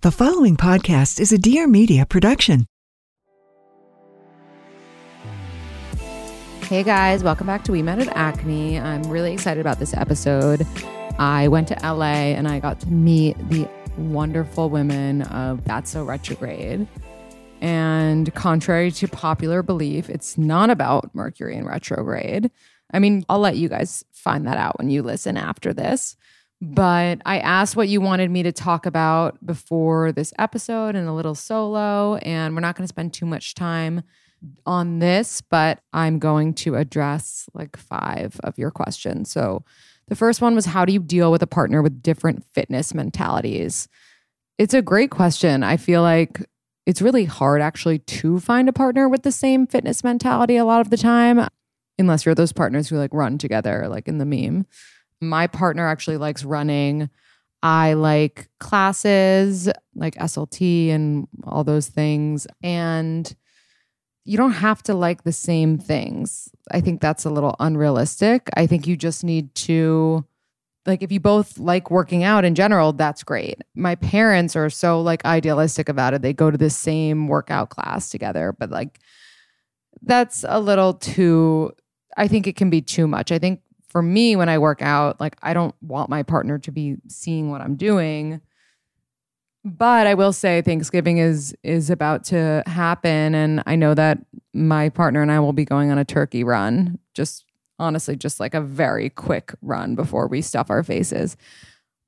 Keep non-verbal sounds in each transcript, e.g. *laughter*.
The following podcast is a Dear Media production. Hey guys, welcome back to We Met at Acme. I'm really excited about this episode. I went to LA and I got to meet the wonderful women of That's So Retrograde. And contrary to popular belief, it's not about Mercury in retrograde. I mean, I'll let you guys find that out when you listen after this. But I asked what you wanted me to talk about before this episode and a little solo. And we're not going to spend too much time on this, but I'm going to address like five of your questions. So the first one was How do you deal with a partner with different fitness mentalities? It's a great question. I feel like it's really hard actually to find a partner with the same fitness mentality a lot of the time, unless you're those partners who like run together, like in the meme. My partner actually likes running. I like classes like SLT and all those things. And you don't have to like the same things. I think that's a little unrealistic. I think you just need to like if you both like working out in general, that's great. My parents are so like idealistic about it. They go to the same workout class together, but like that's a little too I think it can be too much. I think for me when I work out, like I don't want my partner to be seeing what I'm doing. But I will say Thanksgiving is is about to happen and I know that my partner and I will be going on a turkey run. Just honestly just like a very quick run before we stuff our faces.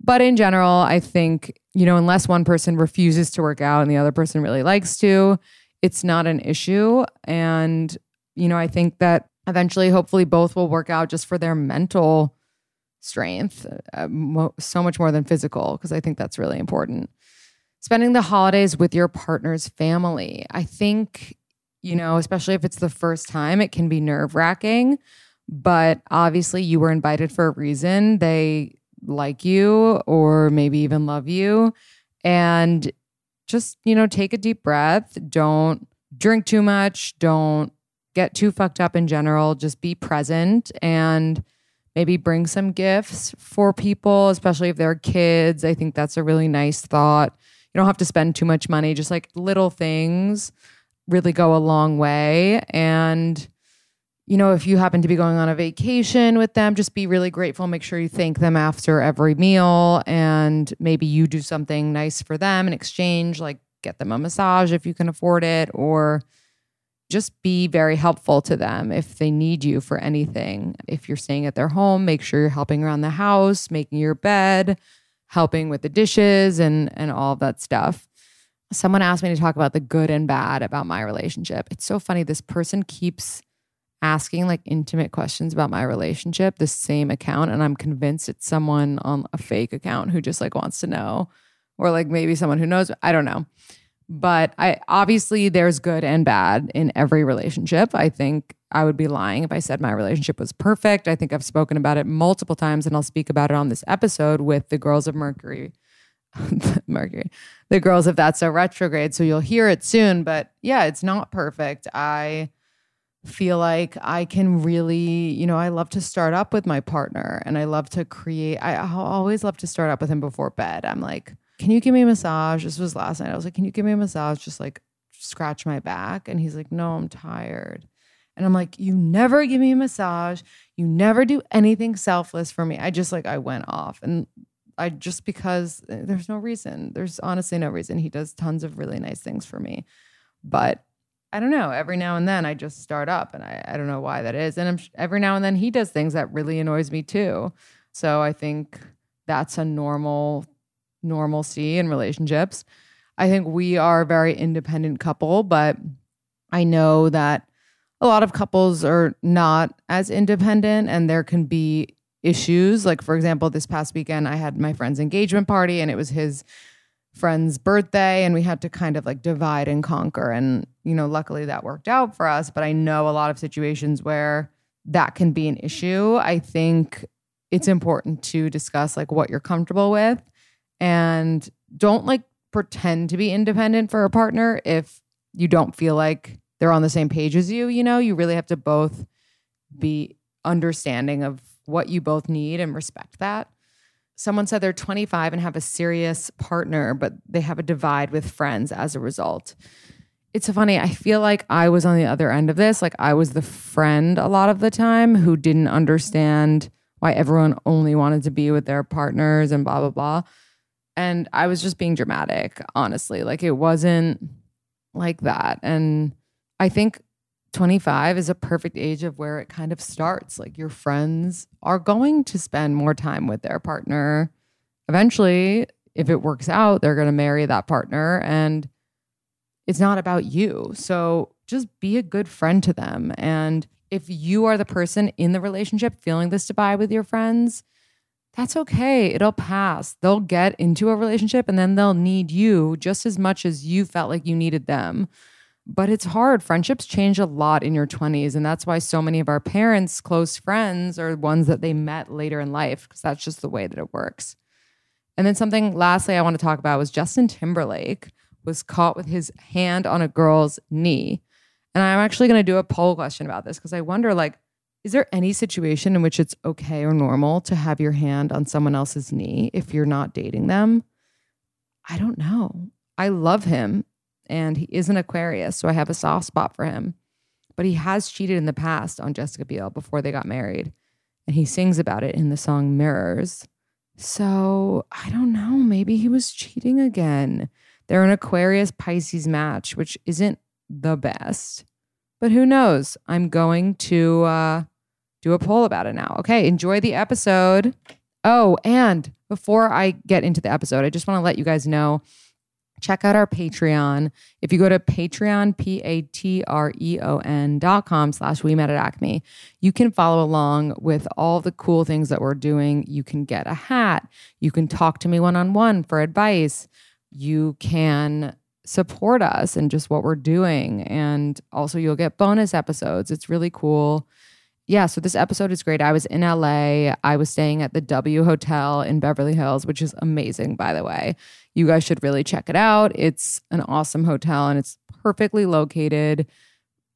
But in general, I think, you know, unless one person refuses to work out and the other person really likes to, it's not an issue and you know, I think that eventually hopefully both will work out just for their mental strength uh, mo- so much more than physical because i think that's really important. Spending the holidays with your partner's family i think you know especially if it's the first time it can be nerve-wracking but obviously you were invited for a reason. They like you or maybe even love you. And just you know take a deep breath. Don't drink too much. Don't get too fucked up in general. Just be present and maybe bring some gifts for people, especially if they're kids. I think that's a really nice thought. You don't have to spend too much money, just like little things really go a long way. And, you know, if you happen to be going on a vacation with them, just be really grateful. Make sure you thank them after every meal. And maybe you do something nice for them in exchange, like get them a massage if you can afford it, or just be very helpful to them if they need you for anything. If you're staying at their home, make sure you're helping around the house, making your bed, helping with the dishes and and all that stuff. Someone asked me to talk about the good and bad about my relationship. It's so funny this person keeps asking like intimate questions about my relationship, the same account and I'm convinced it's someone on a fake account who just like wants to know or like maybe someone who knows, I don't know but I obviously there's good and bad in every relationship. I think I would be lying if I said my relationship was perfect. I think I've spoken about it multiple times and I'll speak about it on this episode with the girls of Mercury. *laughs* Mercury. The girls of That's So Retrograde. So you'll hear it soon, but yeah, it's not perfect. I feel like I can really, you know, I love to start up with my partner and I love to create I always love to start up with him before bed. I'm like can you give me a massage? This was last night. I was like, can you give me a massage? Just like scratch my back. And he's like, no, I'm tired. And I'm like, you never give me a massage. You never do anything selfless for me. I just like, I went off. And I just because uh, there's no reason. There's honestly no reason. He does tons of really nice things for me. But I don't know. Every now and then I just start up and I, I don't know why that is. And I'm, every now and then he does things that really annoys me too. So I think that's a normal normalcy in relationships. I think we are a very independent couple, but I know that a lot of couples are not as independent and there can be issues. Like, for example, this past weekend, I had my friend's engagement party and it was his friend's birthday, and we had to kind of like divide and conquer. And, you know, luckily that worked out for us. But I know a lot of situations where that can be an issue. I think it's important to discuss like what you're comfortable with and don't like pretend to be independent for a partner if you don't feel like they're on the same page as you, you know, you really have to both be understanding of what you both need and respect that. Someone said they're 25 and have a serious partner, but they have a divide with friends as a result. It's funny. I feel like I was on the other end of this. Like I was the friend a lot of the time who didn't understand why everyone only wanted to be with their partners and blah, blah, blah. And I was just being dramatic, honestly. Like it wasn't like that. And I think 25 is a perfect age of where it kind of starts. Like your friends are going to spend more time with their partner. Eventually, if it works out, they're going to marry that partner and it's not about you. So just be a good friend to them. And if you are the person in the relationship feeling this divide with your friends, that's okay. It'll pass. They'll get into a relationship and then they'll need you just as much as you felt like you needed them but it's hard. Friendships change a lot in your 20s. And that's why so many of our parents' close friends are ones that they met later in life, because that's just the way that it works. And then something lastly I want to talk about was Justin Timberlake was caught with his hand on a girl's knee. And I'm actually going to do a poll question about this because I wonder like, is there any situation in which it's okay or normal to have your hand on someone else's knee if you're not dating them? I don't know. I love him and he is an Aquarius, so I have a soft spot for him. But he has cheated in the past on Jessica Biel before they got married, and he sings about it in the song Mirrors. So I don't know, maybe he was cheating again. They're an Aquarius Pisces match, which isn't the best, but who knows? I'm going to uh, do a poll about it now. Okay, enjoy the episode. Oh, and before I get into the episode, I just want to let you guys know check out our Patreon. If you go to Patreon, P-A-T-R-E-O-N dot com slash we met at Acme, you can follow along with all the cool things that we're doing. You can get a hat. You can talk to me one-on-one for advice. You can support us and just what we're doing. And also you'll get bonus episodes. It's really cool yeah, so this episode is great. I was in LA. I was staying at the W Hotel in Beverly Hills, which is amazing, by the way. You guys should really check it out. It's an awesome hotel and it's perfectly located.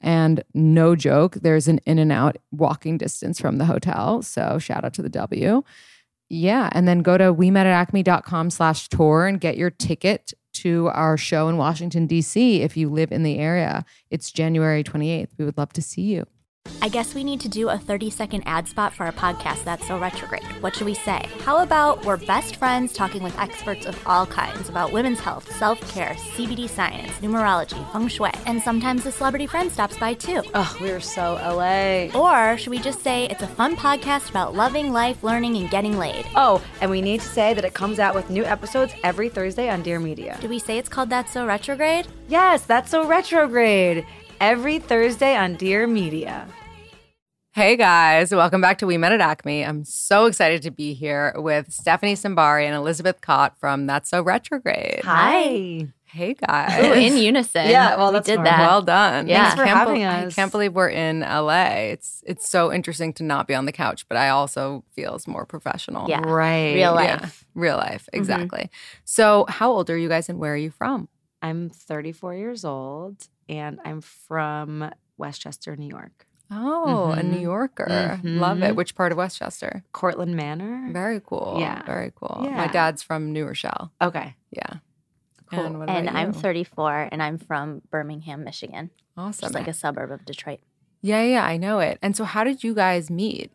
And no joke, there's an in and out walking distance from the hotel. So shout out to the W. Yeah. And then go to we met at acme.com slash tour and get your ticket to our show in Washington, D.C. if you live in the area. It's January 28th. We would love to see you. I guess we need to do a 30 second ad spot for our podcast that's so retrograde. What should we say? How about we're best friends talking with experts of all kinds about women's health, self care, CBD science, numerology, feng shui, and sometimes a celebrity friend stops by too. Oh, we're so LA. Or should we just say it's a fun podcast about loving, life, learning, and getting laid? Oh, and we need to say that it comes out with new episodes every Thursday on Dear Media. Do we say it's called That's So Retrograde? Yes, that's so retrograde every Thursday on Dear Media. Hey guys, welcome back to We Met at Acme. I'm so excited to be here with Stephanie Simbari and Elizabeth Kott from That's So Retrograde. Hi. Hey guys. Ooh, in unison. Yeah, well, we that's did normal. that. Well done. Yeah. Thanks for I can't having bel- us. I can't believe we're in LA. It's it's so interesting to not be on the couch, but I also feels more professional. Yeah. Right. Real life. Yeah, real life, mm-hmm. exactly. So, how old are you guys and where are you from? I'm 34 years old and I'm from Westchester, New York. Oh, a Mhm. New Yorker. Love it. Mhm. Which part of Westchester? Cortlandt Manor. Very cool. Yeah. Very cool. My dad's from New Rochelle. Okay. Yeah. Cool. And, what And about I'm you? 34 and I'm from Birmingham, Michigan. Awesome. Just like a suburb of Detroit. yeah, yeah, I know it. And so, how did you guys meet?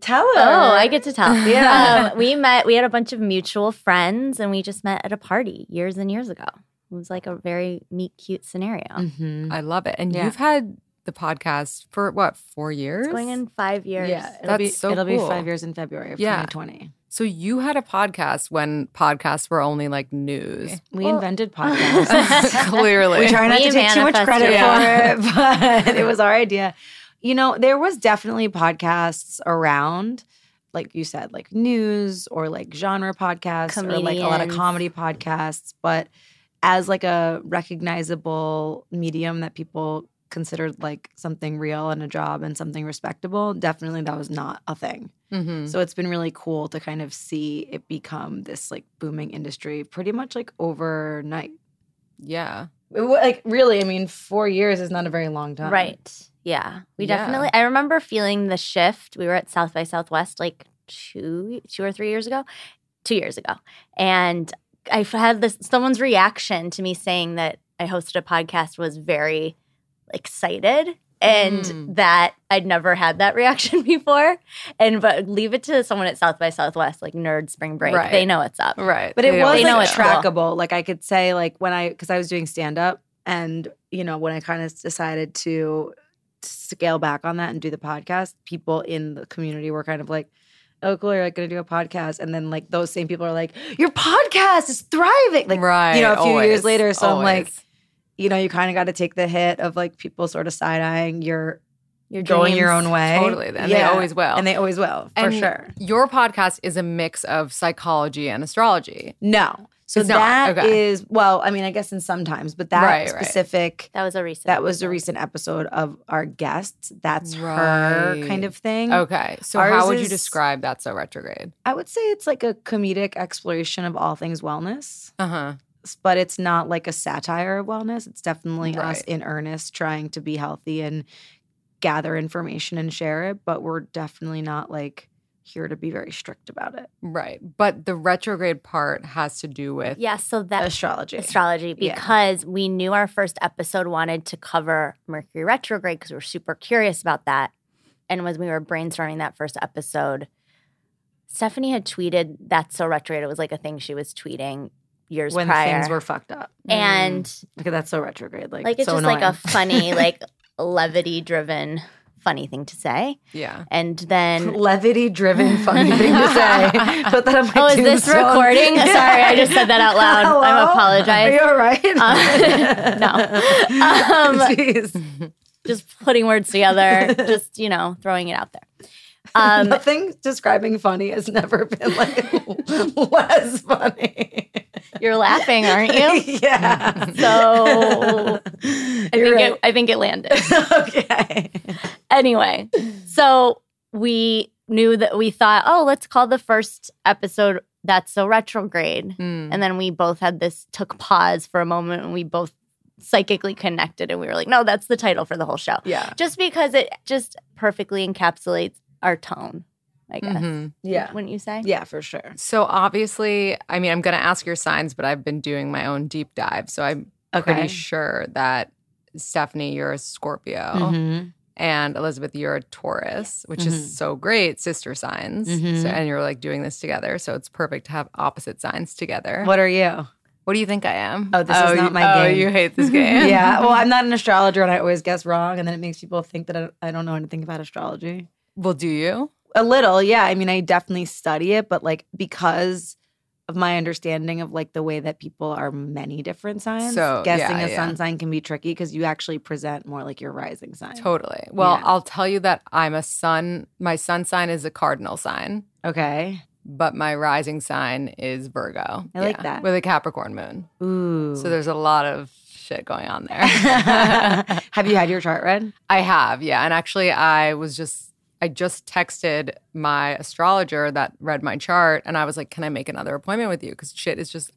Tell her. Oh, I get to tell. *laughs* Yeah. Um, we met, we had a bunch of mutual friends and we just met at a party years and years ago. It was like a very meet cute scenario. Mhm. I love it. And Yeah. you've had the podcast for what, four years? It's going in five years. Yeah, it'll That's be so it'll be five years in February of Yeah. 2020. So you had a podcast when podcasts were only like news. We Well- invented *laughs* podcasts. *laughs* *laughs* Clearly. we try not We to take too much credit it. for it, but it was our idea. You know, there was definitely podcasts around, like you said, like news or like genre podcasts or like a lot of comedy podcasts. But as like a recognizable medium that people considered like something real and a job and something respectable, definitely that was not a thing. Mhm. So it's been really cool to kind of see it become this like booming industry pretty much like overnight. Yeah. It Like really, I mean, four years is not a very long time. Right. Yeah. We Yeah. definitely I remember feeling the shift. We were at South by Southwest like two two or three years ago. Two years ago. And I had this someone's reaction to me saying that I hosted a podcast was very excited and Mm. that I'd never had that *laughs* reaction before. And but leave it to someone at South by Southwest, like nerd spring break. Right. They know what's up. Right. But it They was They know like it's cool. trackable. Like I could say, like when I, because I was doing stand up, and you know when I kind of decided to scale back on that and do the podcast, people in the community were kind of like. Oh, cool! You're like going to do a podcast, and then like those same people are like, "Your podcast is thriving!" Like, right. you know, a few years later. So I'm like, you know, you kind of got to take the hit of like people sort of side eyeing your Your going your own way. Totally. And they always will. And they always will, for And sure. Your podcast is a mix of psychology and astrology. No. So It's not. that is Okay. well, I mean, I guess in sometimes, but that Right, right. specific That was a recent that was a recent episode of our guest. That's her kind of thing. Okay. So Ours how would you describe that so retrograde? I would say it's like a comedic exploration of all things wellness, Uh-huh. but it's not like a satire of wellness. It's definitely us in earnest trying to be healthy and gather information and share it, but we're definitely not like here to be very strict about it. Right. But the retrograde part has to do with Yeah, so that Astrology. astrology Yeah. because we knew our first episode wanted to cover Mercury retrograde because we were super curious about that. And when we were brainstorming that first episode, Stephanie had tweeted that's so retrograde. It was like a thing she was tweeting years when prior. things were fucked up. and mm. Okay, that's so retrograde. Like, like it's so just like a funny, *laughs* like levity driven, funny thing to say. yeah. And then *laughs* levity driven *laughs* funny thing to say. Put that on my Oh, is this tombstone. recording? *laughs* Sorry, I just said that out loud. Hello? I apologize. Are you all right? Uh, no. Um, Jeez. just putting words together, just you know, throwing it out there. *laughs* Um, Nothing describing funny has never been like *laughs* less funny. you're laughing, aren't you? *laughs* yeah. So I think it, I think it landed. okay. anyway, so we knew that we thought, oh, let's call the first episode "That's So Retrograde," Mm. and then we both had this took pause for a moment, and we both psychically connected, and we were like, no, that's the title for the whole show, Yeah. just because it just perfectly encapsulates our tone. I guess. Mhm. Yeah. Wouldn't you say? Yeah, for sure. So obviously, I mean, I'm going to ask your signs, but I've been doing my own deep dive. So I'm Okay. pretty sure that Stephanie, you're a Scorpio, Mhm. and Elizabeth, you're a Taurus, which Mhm. is so great, sister signs. So, and you're like doing this together. So it's perfect to have opposite signs together. What are you? What do you think I am? Oh, this is you- not my oh, game. you hate this *laughs* game. yeah. Well, I'm not an astrologer and I always guess wrong. And then it makes people think that I, I don't know anything about astrology. Well, do you? A little, yeah. I mean, I definitely study it, but like because of my understanding of like the way that people are many different signs, So, guessing yeah, a yeah. sun sign can be tricky because you actually present more like your rising sign. Totally. Well, Yeah. I'll tell you that I'm a sun. My sun sign is a cardinal sign, Okay. but my rising sign is Virgo. I like that. With a Capricorn moon. Ooh. So there's a lot of shit going on there. *laughs* *laughs* have you had your chart read? I have, yeah. And actually, I was just, I just texted my astrologer that read my chart, and I was like, "Can I make another appointment with you? Because shit is just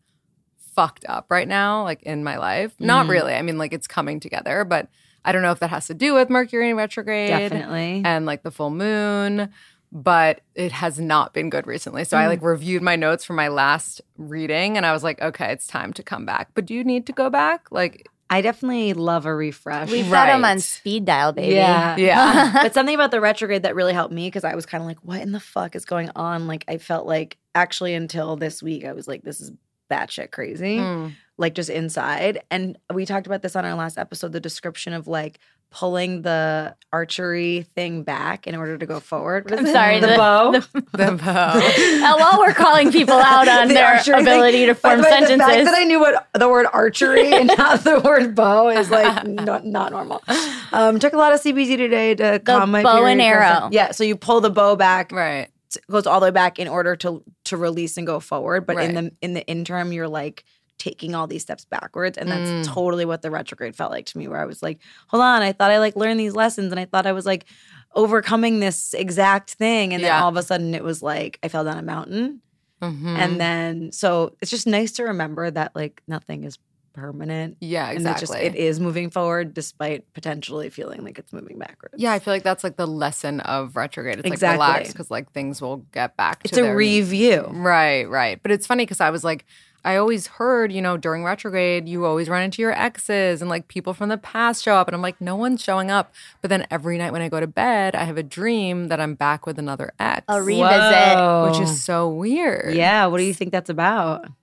fucked up right now, like in my life. Not Mhm. really. I mean, like it's coming together, but I don't know if that has to do with Mercury in retrograde Definitely. and like the full moon." But it has not been good recently. So I like reviewed my notes from my last reading and I was like, okay, it's time to come back. But do you need to go back? Like, I definitely love a refresh. We've got them on speed dial, baby. Yeah. Yeah. *laughs* but something about the retrograde that really helped me because I was kind of like, what in the fuck is going on? Like, I felt like actually until this week, I was like, this is batshit crazy, Mm. like just inside. And we talked about this on our last episode the description of like pulling the archery thing back in order to go forward. What is I'm it? sorry, the, the- bow. *laughs* The bow. Uh, *laughs* while we're calling people *laughs* out on The their archery thing. ability to form the way, sentences. The fact that I knew what the word archery and not the word bow is like not, not normal. Um, took a lot of CBD today to calm my bow and arrow. Yeah, so you pull the bow back, Right. Goes all the way back in order to to release and go forward. But in the in the interim, you're like taking all these steps backwards, and that's Mm. totally what the retrograde felt like to me. Where I was like, hold on, I thought I like learned these lessons, and I thought I was like overcoming this exact thing, and then Yeah. all of a sudden it was like I fell down a mountain. Mhm. And then, so it's just nice to remember that like nothing is permanent. yeah, And it just exactly. it is moving forward despite potentially feeling like it's moving backwards. Yeah, I feel like that's like the lesson of retrograde. It's Exactly. like relax because like things will get back It's to a their- review. Right, right. But it's funny because I was like, I always heard, you know, during retrograde, you always run into your exes and like people from the past show up. And I'm like, no one's showing up. But then every night when I go to bed, I have a dream that I'm back with another ex, A revisit. which is so weird. Yeah. What do you think that's about? *sighs*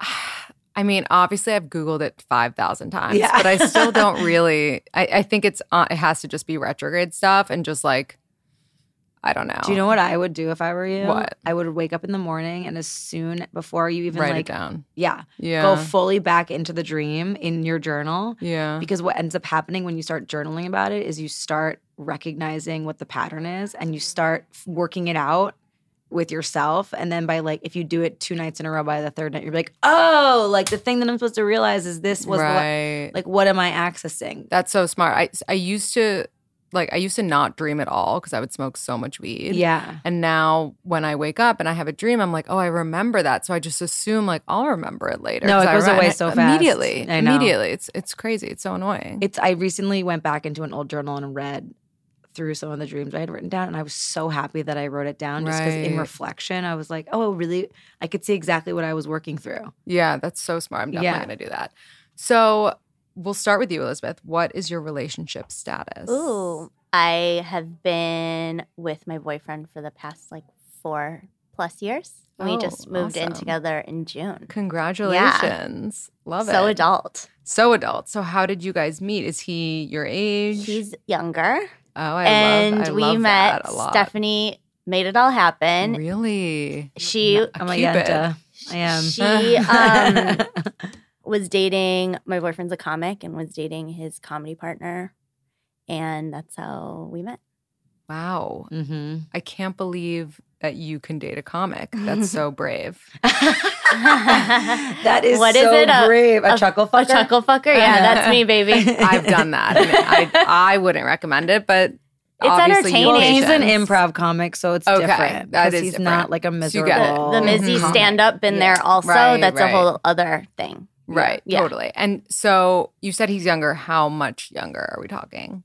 *sighs* *sighs* I mean, obviously, I've Googled it 5,000 times, Yeah. but I still *laughs* don't really. I, I think it's, uh, it has to just be retrograde stuff and just like, I don't know. Do you know what I would do if I were you? What? I would wake up in the morning and as soon before you even Write like it down. yeah, Yeah. go fully back into the dream in your journal. yeah. Because what ends up happening when you start journaling about it is you start recognizing what the pattern is and you start working it out with yourself. And then by like, if you do it two nights in a row, by the third night, you're like, oh, like the thing that I'm supposed to realize is this was right. like, what am I accessing? That's so smart. I I used to like I used to not dream at all because I would smoke so much weed. Yeah. And now when I wake up and I have a dream, I'm like, oh, I remember that. So I just assume like I'll remember it later. No, it goes away so fast. Immediately. I know. Immediately. It's it's crazy. It's so annoying. It's I recently went back into an old journal and read through some of the dreams I had written down and I was so happy that I wrote it down just because in reflection I was like, oh really I could see exactly what I was working through. yeah, that's so smart. I'm definitely Yeah. gonna do that. So we'll start with you, Elizabeth. What is your relationship status? Ooh, I have been with my boyfriend for the past like four plus years. we Oh, just moved in together in June. Congratulations. Love so it. So adult. So adult. So how did you guys meet? Is he your age? He's younger. Oh, I and love I we love met. that a lot. Stephanie made it all happen. Really? She I'm a Cupid. I am. She um, *laughs* was dating my boyfriend's a comic and was dating his comedy partner, and that's how we met. Wow. hmm I can't believe that you can date a comic. That's so *laughs* brave. *laughs* that is What is so it? A- brave. A, a- chuckle A fucker. chuckle fucker, yeah, that's me, baby. *laughs* I've done that. and I I wouldn't recommend it, but It's obviously entertaining. Well, he's an improv comic, so it's Okay, different. that because he's different. not like a So miserable. get the Mizzy Mhm. stand up in there also. Right, that's right. a whole other thing. Right, Yeah. totally. And so you said he's younger. How much younger are we talking?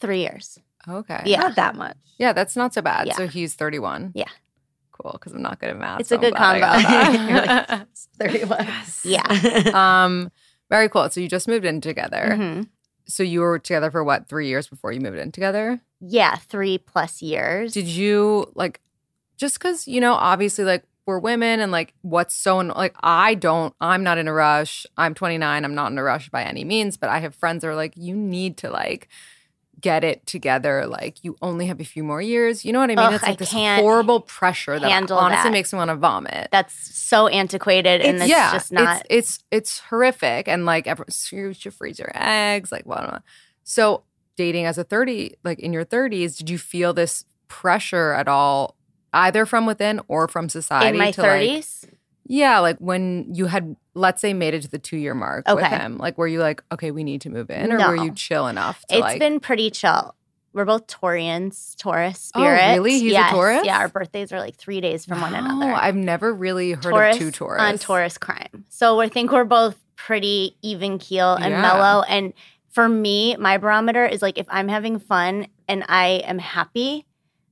Three years. Okay. Yeah. Not that much. Yeah, that's not so bad. Yeah. So he's 31. Yeah. Cool, because I'm not good at math. It's so a good glad I *laughs* *laughs* 31. Yeah. *laughs* um, very cool. So you just moved in together. Mhm. So you were together for what, three years before you moved in together? Yeah, three plus years. Did you like just because, you know, obviously like we're women and like what's so like I don't I'm not in a rush. I'm 29. I'm not in a rush by any means, but I have friends that are like, you need to like get it together. Like you only have a few more years. You know what I mean? Ugh, it's like I this can't horrible pressure that honestly that. makes me want to vomit. That's so antiquated and it's yeah, just not. It's, it's it's horrific, and like everyone, you should freeze your eggs, like blah, blah. So dating as a thirty, like in your thirties, did you feel this pressure at all, either from within or from society? in my to, like- 30s. Yeah, like when you had, let's say, made it to the two year mark with him, like were you like, okay, we need to move in, or No. were you chill enough to It's like? been pretty chill. We're both Taureans, Taurus Oh, really? He's a Taurus? Yeah, our birthdays are like three days from one Wow, another. I've never really heard Taurus of two Taurus on Taurus crime. So I think we're both pretty even keel and Yeah. mellow. And for me, my barometer is like if I'm having fun and I am happy,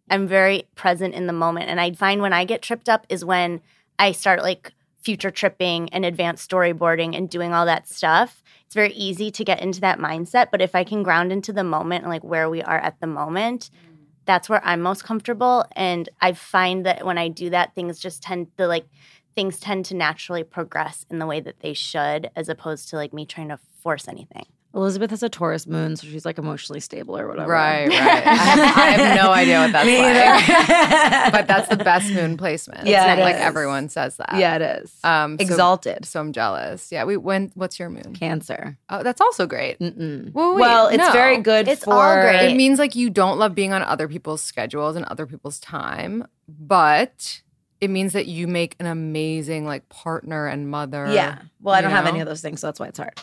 I'm very present in the moment. And I find when I get tripped up is when I start like future tripping and advanced storyboarding and doing all that stuff. It's very easy to get into that mindset. But if I can ground into the moment and like where we are at the moment, mm. that's where I'm most comfortable. And I find that when I do that, things just tend to like things tend to naturally progress in the way that they should, as opposed to like me trying to force anything. Elizabeth has a Taurus moon, so she's like emotionally stable or whatever. Right, right. *laughs* I, I have no idea what that's *laughs* Me like. *laughs* but that's the best moon placement. Yeah, It's it like is. everyone says that. yeah, it is. Um, so- Exalted. So, I'm jealous. Yeah. We when what's your moon? Cancer. Oh, that's also great. Mm-mm. Well, wait, well, it's no. very good It's for all great. It means like you don't love being on other people's schedules and other people's time, but it means that you make an amazing like partner and mother. Yeah. Well, I don't have any of those things, so that's why it's hard.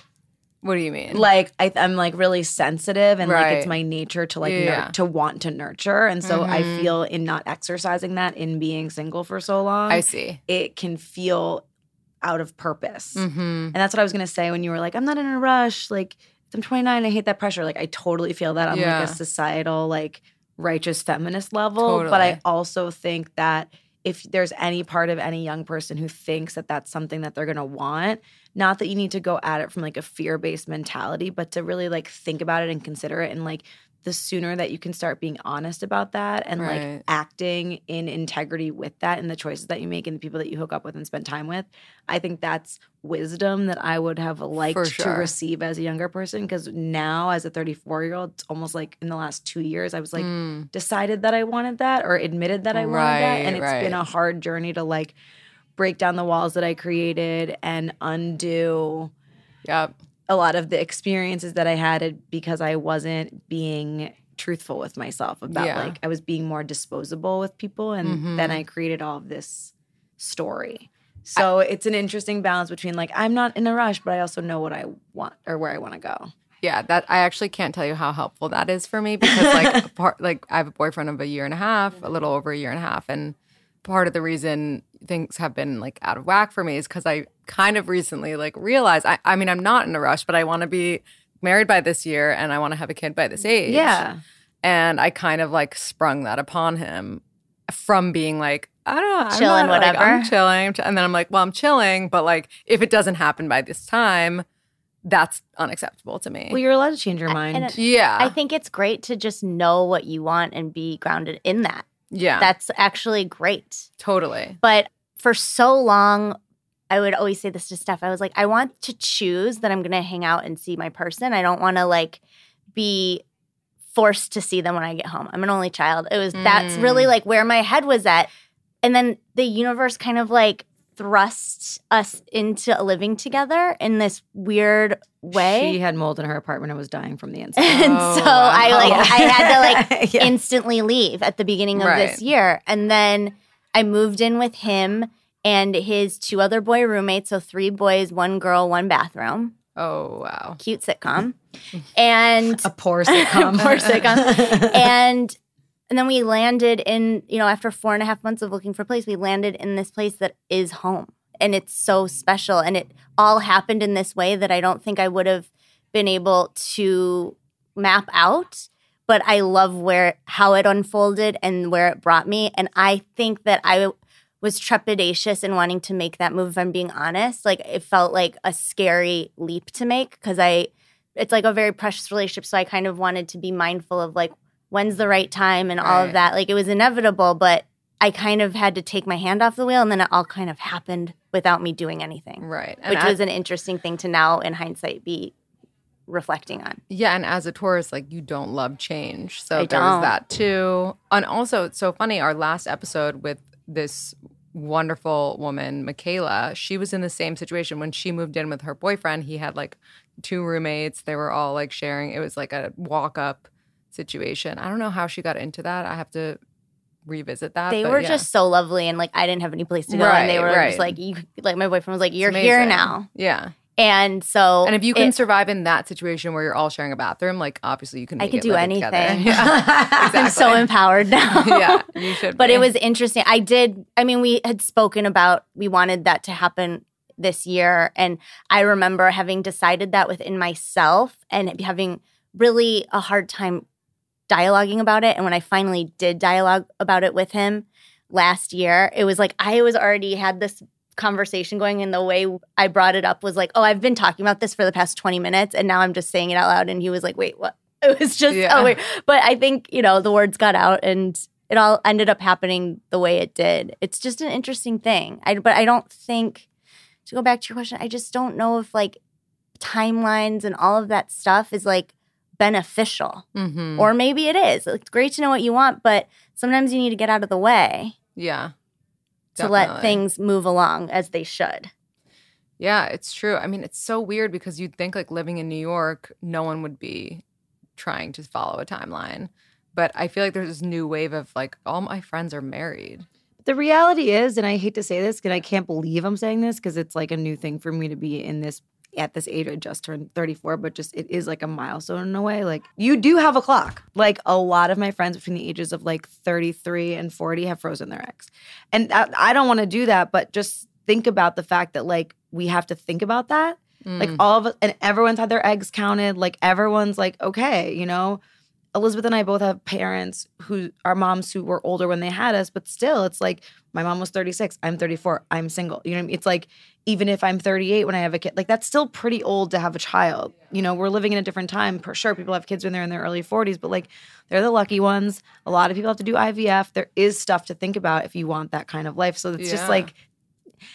What do you mean? Like I, I'm like really sensitive, and like it's my nature to like Yeah, nur- to want to nurture, and so I Mhm. feel in not exercising that in being single for so long, I see. it can feel out of purpose. Mm-hmm. And that's what I was gonna say when you were like, I'm not in a rush. Like, I'm 29. I hate that pressure. Like, I totally feel that on Yeah. like a societal, like righteous feminist level. But I also think that if there's any part of any young person who thinks that that's something that they're gonna want, not that you need to go at it from like a fear based mentality, but to really like think about it and consider it and like the sooner that you can start being honest about that and Right. like acting in integrity with that and the choices that you make and the people that you hook up with and spend time with, I think that's wisdom that I would have liked to receive as a younger person. Because now, as a 34 year old, it's almost like in the last two years, I was like Mm. decided that I wanted that or admitted that I wanted that. And Right, it's been a hard journey to like break down the walls that I created and undo Yep. A lot of the experiences that I had because I wasn't being truthful with myself about Yeah. like I was being more disposable with people and Mhm. then I created all of this story. So it's an interesting balance between like I'm not in a rush but I also know what I want or where I want to go. Yeah, that I actually can't tell you how helpful that is for me because like *laughs* part like I have a boyfriend of a year and a half, a little over a year and a half, and part of the reason things have been like out of whack for me is because I kind of recently like realized I, I mean I'm not in a rush, but I want to be married by this year and I want to have a kid by this age. Yeah. and I kind of like sprung that upon him from being like I don't know, I'm Chilling, not- like, I'm whatever. chilling, and then I'm like, well, I'm chilling, but like if it doesn't happen by this time, that's unacceptable to me. Well, you're allowed to change your mind. and it- yeah, I think it's great to just know what you want and be grounded in that. yeah, That's actually great. totally. But for so long, I would always say this to Steph. I was like, I want to choose that I'm going to hang out and see my person. I don't want to like be forced to see them when I get home. I'm an only child. It was that's Mm. really like where my head was at. And then the universe kind of like thrust us into living together in this weird way. She had mold in her apartment and was dying from the *laughs* inside. and Oh, so I like I had to like *laughs* Yeah. instantly leave at the beginning of Right. this year. And then I moved in with him and his two other boy roommates, so three boys, one girl, one bathroom. Oh wow. Cute sitcom. *laughs* and a poor sitcom. *laughs* Poor sitcom. *laughs* and and then we landed in, you know, after four and a half months of looking for a place, we landed in this place that is home. And it's so special. And it all happened in this way that I don't think I would have been able to map out. But I love where how it unfolded and where it brought me. And I think that I was trepidatious in wanting to make that move, if I'm being honest. Like it felt like a scary leap to make because I it's like a very precious relationship. So I kind of wanted to be mindful of like when's the right time and all Right. of that. Like it was inevitable, but I kind of had to take my hand off the wheel and then it all kind of happened without me doing anything. Right. And Which I- was an interesting thing to now in hindsight be reflecting on. Yeah, and as a Taurus, like you don't love change. So I there don't. that too. And also, it's so funny. Our last episode with this wonderful woman, Michaela, she was in the same situation when she moved in with her boyfriend. He had like two roommates. They were all like sharing. It was like a walk up situation. I don't know how she got into that. I have to revisit that. they were yeah. just so lovely and like I didn't have any place to go and they were right. just like you like my boyfriend was like you're here now. Yeah. And so And if you can it- survive in that situation where you're all sharing a bathroom, like obviously you can I could do anything. *laughs* Yeah, I'm so empowered now. *laughs* yeah, you should. but be. it was interesting. I did. I mean, we had spoken about we wanted that to happen this year, and I remember having decided that within myself and having really a hard time dialoguing about it. And when I finally did dialogue about it with him last year, it was like I was already had this conversation going and the way I brought it up was like, oh, I've been talking about this for the past 20 minutes and now I'm just saying it out loud. And he was like, wait, what? *laughs* It was just, Yeah. oh, wait. But I think, you know, the words got out and it all ended up happening the way it did. It's just an interesting thing. I, but I don't think, to go back to your question, I just don't know if like timelines and all of that stuff is like beneficial. Mhm. Or maybe it is. It's great to know what you want, but sometimes you need to get out of the way yeah. To let things move along as they should. Yeah, it's true. I mean, it's so weird because you'd think like living in New York, no one would be trying to follow a timeline. But I feel like there's this new wave of like all my friends are married. The reality is, and I hate to say this, and I can't believe I'm saying this because it's like a new thing for me to be in this at this age. I just turned 34, but just it is like a milestone in a way. Like you do have a clock. Like a lot of my friends between the ages of like 33 and 40 have frozen their eggs, and I, I don't want to do that. But just think about the fact that like we have to think about that. Like Mm. all of us, and everyone's had their eggs counted. Like everyone's like, okay, you know, Elizabeth and I both have parents who are moms who were older when they had us, but still, it's like my mom was 36, I'm 34, I'm single. You know what I mean? It's like even if I'm 38 when I have a kid, like that's still pretty old to have a child. You know, we're living in a different time. For sure, people have kids when they're in their early 40s, but like they're the lucky ones. A lot of people have to do IVF. There is stuff to think about if you want that kind of life. So it's just like,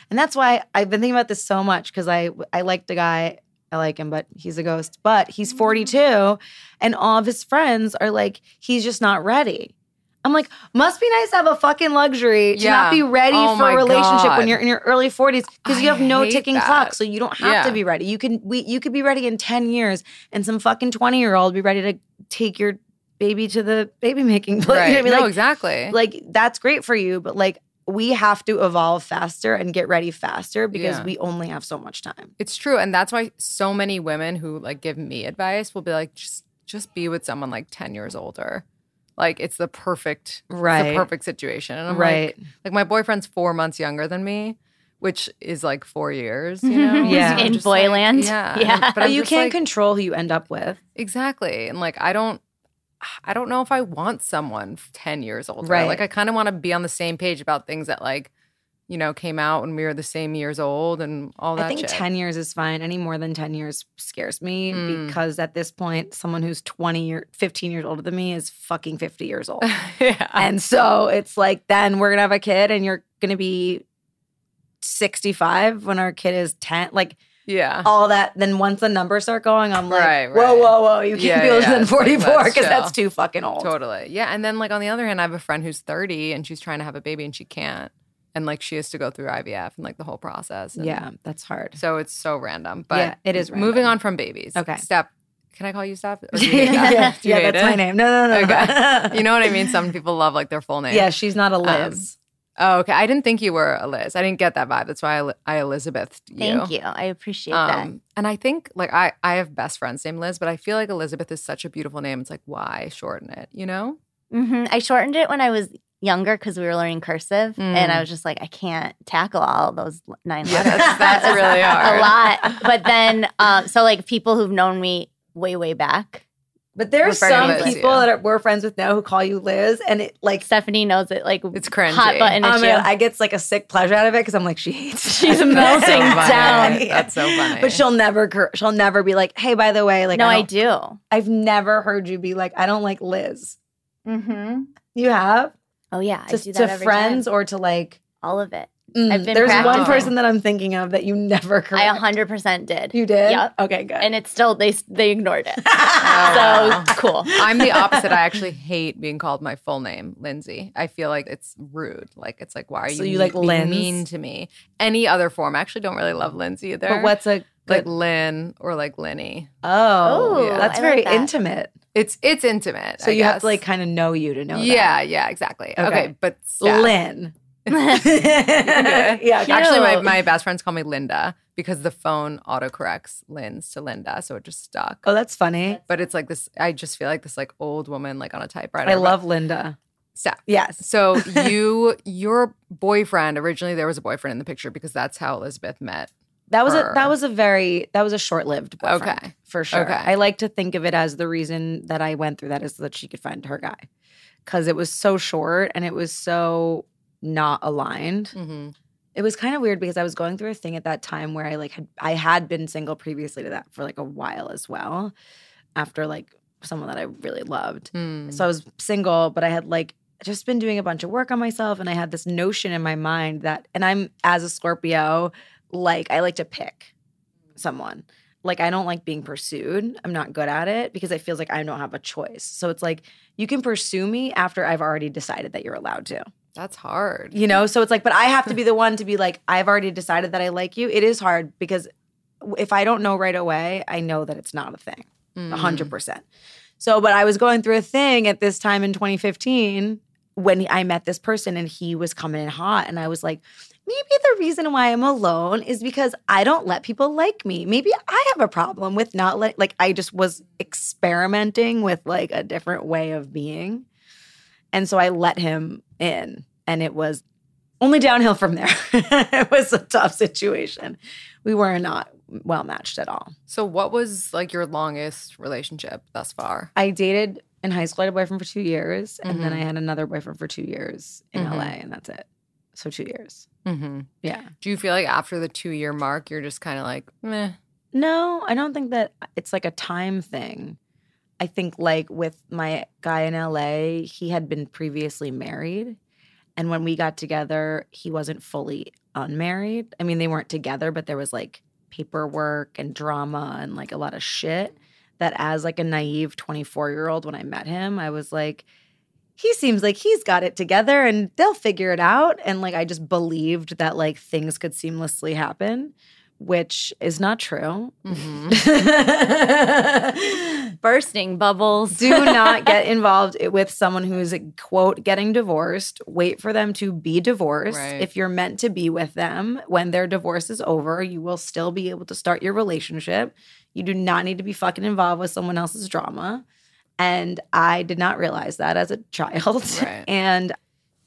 and that's why I've been thinking about this so much because I I liked a guy. I like him, but he's a ghost. But he's 42, and all of his friends are like, he's just not ready. I'm like, must be nice to have a fucking luxury to not be ready Oh for a relationship when you're in your early 40s because you have no ticking that. clock, so you don't have to be ready. You can we you could be ready in 10 years, and some fucking 20 year old be ready to take your baby to the baby making place. *laughs* You know I mean? no, Like, exactly. like that's great for you, but like we have to evolve faster and get ready faster because Yeah. we only have so much time. It's true, and that's why so many women who like give me advice will be like, just just be with someone like ten years older. Like it's the perfect, it's Right. the perfect situation. And I'm Right. like, like my boyfriend's four months younger than me, which is like four years. You *laughs* know, Yeah. So I'm In just like, Boyland. yeah, Yeah. But, But you can't like, control who you end up with. exactly, and like I don't. I don't know if I want someone 10 years older. Right. Like I kind of want to be on the same page about things that like, you know, came out when we were the same years old and all that I think shit. 10 years is fine. Any more than 10 years scares me Mm. because at this point, someone who's 20 or 15 years older than me is fucking 50 years old. *laughs* yeah. and so it's like, then we're going to have a kid and you're going to be 65 when our kid is 10. Like, yeah. all that. Then once the numbers start going, I'm like, Right, whoa, right. whoa, whoa. You can't Yeah, be older yeah, than 44 let's because that's too fucking old. Totally. Yeah. And then like on the other hand, I have a friend who's 30 and she's trying to have a baby and she can't. And like she has to go through IVF and like the whole process. And Yeah, that's hard. So it's so random. But Yeah, it is Moving on from babies. Okay. Step. Can I call you Step? *laughs* Or you hate yeah, yeah, *laughs* that's my name. No, no, no. Okay. You know what I mean? *laughs* Some people love like their full name. yeah, she's not a Liz. Um, Oh, okay. I didn't think you were a Liz. I didn't get that vibe. That's why I, I Elizabeth you. Thank you. I appreciate that. Um, and I think like I I have best friends named Liz, but I feel like Elizabeth is such a beautiful name. It's like why shorten it? You know? hmm I shortened it when I was younger because we were learning cursive, and Mm. I was just like, I can't tackle all those nine letters. that's- *laughs* that's really *laughs* hard. a lot. But then, um, so like people who've known me way, way back, But there's Refer to some Liz, people yeah. that are, we're friends with now who call you Liz, and it like Stephanie knows it. Like It's cringy. hot button I issue. mean, I get like a sick pleasure out of it because I'm like, she hates. She's *laughs* that. melting so down. That's so funny. But she'll never, she'll never be like, hey, by the way, like, no, I don't- do. I've never heard you be like, I don't like Liz. Mm-hmm. You have Oh yeah, to, I do to that every friends time. or to like. all of it. Mm, I've been there's one person that I'm thinking of that you never correct. I 100 percent did. You did? Yep. Okay, good. And it's still they they ignored it. wow. *laughs* so cool. I'm the opposite. I actually hate being called my full name, Lindsey. I feel like it's rude. Like it's like, why are So you, you like being mean to me? Any other form? I actually don't really love Lindsey either. but what's a like good? Lynn or like Lenny. oh, Ooh, that's I very like that. intimate. It's it's intimate. So I you have to like kind of know you to know. that. yeah, yeah, exactly. Okay, Okay. but Steph. Lynn. Okay. *laughs* yeah, Actually, my, my best friends call me Linda because the phone autocorrects Lynn's to Linda, so it just stuck. Oh, that's funny. But it's like this. I just feel like this like old woman like on a typewriter. I but- love Linda. Steph. Yes. So *laughs* you, your boyfriend originally there was a boyfriend in the picture because that's how Elizabeth met. That was a that was a very that was a short lived boyfriend. Okay. For sure. Okay. I like to think of it as the reason that I went through that is so that she could find her guy. Cause it was so short and it was so not aligned. Mm-hmm. it was kind of weird because I was going through a thing at that time where I like had I had been single previously to that for like a while as well, after like someone that I really loved. Mm. So I was single, but I had like just been doing a bunch of work on myself, and I had this notion in my mind that, and I'm as a Scorpio, like I like to pick someone. Like I don't like being pursued. I'm not good at it because it feels like I don't have a choice. So it's like you can pursue me after I've already decided that you're allowed to. That's hard. You know, so it's like, but I have to be the one to be like, I've already decided that I like you. It is hard because if I don't know right away, I know that it's not a thing, mm. a hundred percent. So, but I was going through a thing at this time in 2015 when I met this person and he was coming in hot, and I was like, maybe the reason why I'm alone is because I don't let people like me. Maybe I have a problem with not let like I just was experimenting with like a different way of being. And so I let him in, and it was only downhill from there. *laughs* it was a tough situation. We were not well matched at all. So, what was like your longest relationship thus far? I dated in high school, I had a boyfriend for two years, and then I Mhm. had another boyfriend for two years in Mhm. LA, and that's it. So two years. Mm-hmm. Yeah. Do you feel like after the two year mark, you're just kind of like, meh? No, I don't think that it's like a time thing. I think like with my guy in LA, he had been previously married. And when we got together, he wasn't fully unmarried. I mean, they weren't together, but there was like paperwork and drama and like a lot of shit that as like a naive 24-year-old when I met him, I was like he seems like he's got it together and they'll figure it out and like I just believed that like things could seamlessly happen, which is not true. Mm-hmm. *laughs* Bursting bubbles. Do not get *laughs* involved with someone who's quote getting divorced. Wait for them to be divorced. Right. If you're meant to be with them, when their divorce is over, you will still be able to start your relationship. You do not need to be fucking involved with someone else's drama. And I did not realize that as a child. *laughs* Right. And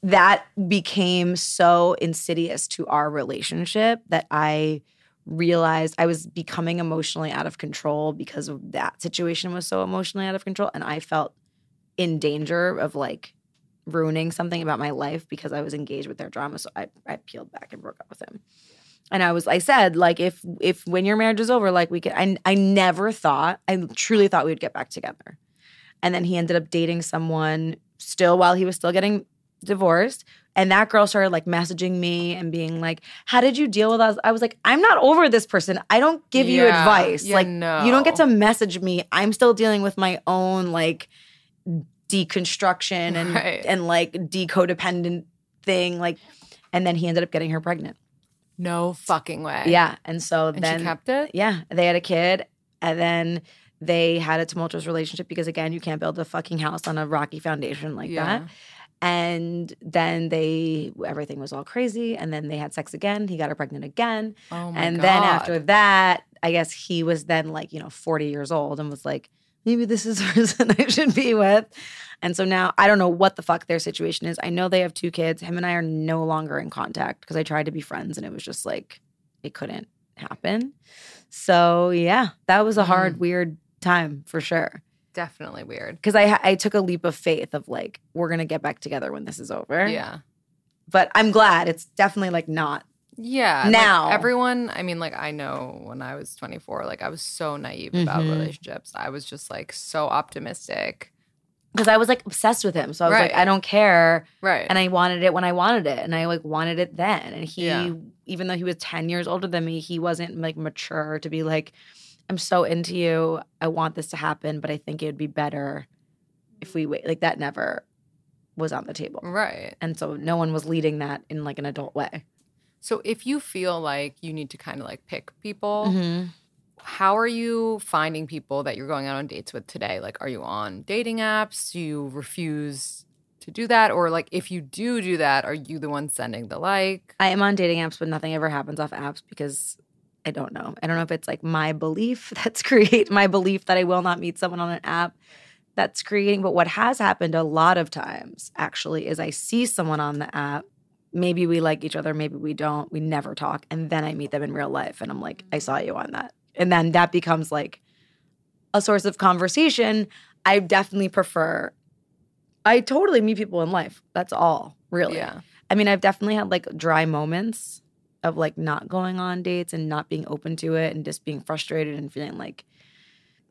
that became so insidious to our relationship that I realized I was becoming emotionally out of control because of that situation was so emotionally out of control. And I felt in danger of like ruining something about my life because I was engaged with their drama. So I, I peeled back and broke up with him. And I was, I said, like, if if when your marriage is over, like we could, I, I never thought, I truly thought we would get back together. And then he ended up dating someone still while he was still getting divorced. And that girl started like messaging me and being like, How did you deal with us? I was like, I'm not over this person. I don't give you advice. yeah, like, you don't get to message me. I'm still dealing with my own like deconstruction and Right. and like decodependent thing. Like, and then he ended up getting her pregnant. No fucking way. Yeah. And so And then she kept it? yeah, they had a kid, and then they had a tumultuous relationship because again, you can't build a fucking house on a rocky foundation like Yeah. that. And then they everything was all crazy, and then they had sex again. He got her pregnant again, Oh my and God. then after that, I guess he was then like you know forty years old and was like, maybe this is *laughs* the person I should be with. And so now I don't know what the fuck their situation is. I know they have two kids. Him and I are no longer in contact because I tried to be friends, and it was just like it couldn't happen. So yeah, that was a hard, mm. weird time for sure. Definitely weird. Because I I took a leap of faith of like we're gonna get back together when this is over. Yeah. But I'm glad it's definitely like not. Yeah. like, Now. everyone, I mean, like, I know when I was 24, like, I was so naive about Mhm. relationships. I was just like so optimistic. Because I was like obsessed with him. So I was like, I don't care. Right. And I wanted it when I wanted it. And I like wanted it then. And he, Yeah. even though he was 10 years older than me, he wasn't like mature to be like, I'm so into you. I want this to happen, but I think it would be better if we wait. Like that never was on the table. right. And so no one was leading that in like an adult way. So if you feel like you need to kind of like pick people, Mm-hmm. how are you finding people that you're going out on dates with today? Like, are you on dating apps? Do you refuse to do that? Or like, if you do do that, are you the one sending the like? I am on dating apps, but nothing ever happens off apps because I don't know. I don't know if it's like my belief *laughs* that's create my belief that I will not meet someone on an app that's creating. But what has happened a lot of times actually is I see someone on the app. Maybe we like each other, maybe we don't. We never talk. And then I meet them in real life and I'm like, I saw you on that. And then that becomes like a source of conversation. I definitely prefer, I totally meet people in life. That's all, really. Yeah. I mean, I've definitely had like dry moments of like not going on dates and not being open to it and just being frustrated and feeling like